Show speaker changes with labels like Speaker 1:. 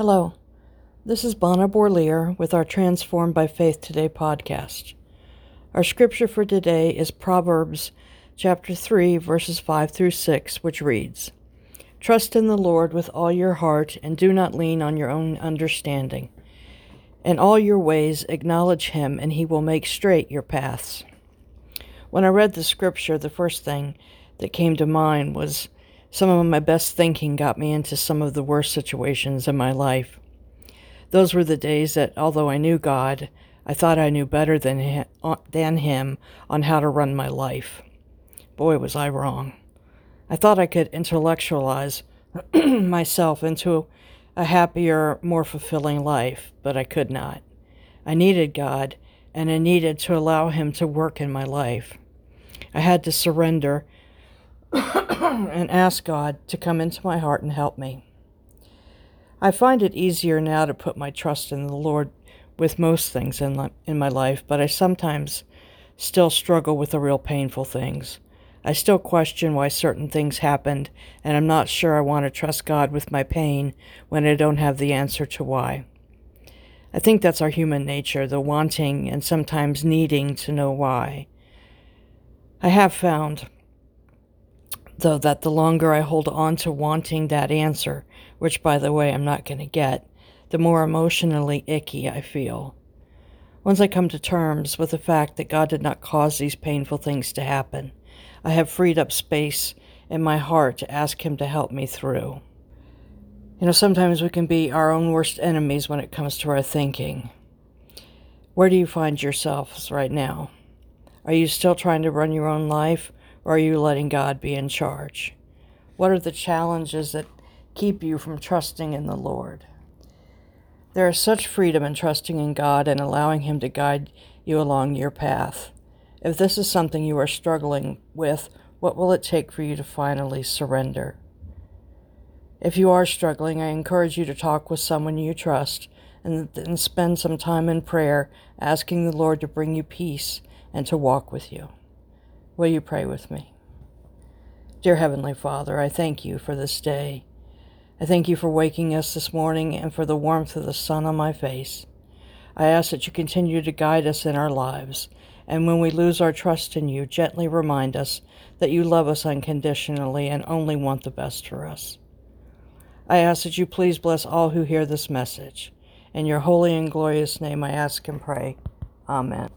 Speaker 1: Hello, this is Bona Bourlier with our Transformed by Faith Today podcast. Our scripture for today is Proverbs chapter 3, verses 5 through 6, which reads Trust in the Lord with all your heart and do not lean on your own understanding. In all your ways acknowledge him, and he will make straight your paths. When I read the scripture, the first thing that came to mind was some of my best thinking got me into some of the worst situations in my life. Those were the days that, although I knew God, I thought I knew better than him, than him on how to run my life. Boy, was I wrong. I thought I could intellectualize myself into a happier, more fulfilling life, but I could not. I needed God, and I needed to allow Him to work in my life. I had to surrender and ask God to come into my heart and help me. I find it easier now to put my trust in the Lord with most things in, in my life, but I sometimes still struggle with the real painful things. I still question why certain things happened, and I'm not sure I want to trust God with my pain when I don't have the answer to why. I think that's our human nature, the wanting and sometimes needing to know why. I have found though, that the longer I hold on to wanting that answer, which, by the way, I'm not going to get, the more emotionally icky I feel. Once I come to terms with the fact that God did not cause these painful things to happen, I have freed up space in my heart to ask Him to help me through. You know, sometimes we can be our own worst enemies when it comes to our thinking. Where do you find yourselves right now? Are you still trying to run your own life, or are you letting God be in charge? What are the challenges that keep you from trusting in the Lord? There is such freedom in trusting in God and allowing Him to guide you along your path. If this is something you are struggling with, what will it take for you to finally surrender? If you are struggling, I encourage you to talk with someone you trust and, and spend some time in prayer asking the Lord to bring you peace and to walk with you. Will you pray with me? Dear Heavenly Father, I thank you for this day. I thank you for waking us this morning and for the warmth of the sun on my face. I ask that you continue to guide us in our lives, and when we lose our trust in you, gently remind us that you love us unconditionally and only want the best for us. I ask that you please bless all who hear this message. In your holy and glorious name I ask and pray. Amen.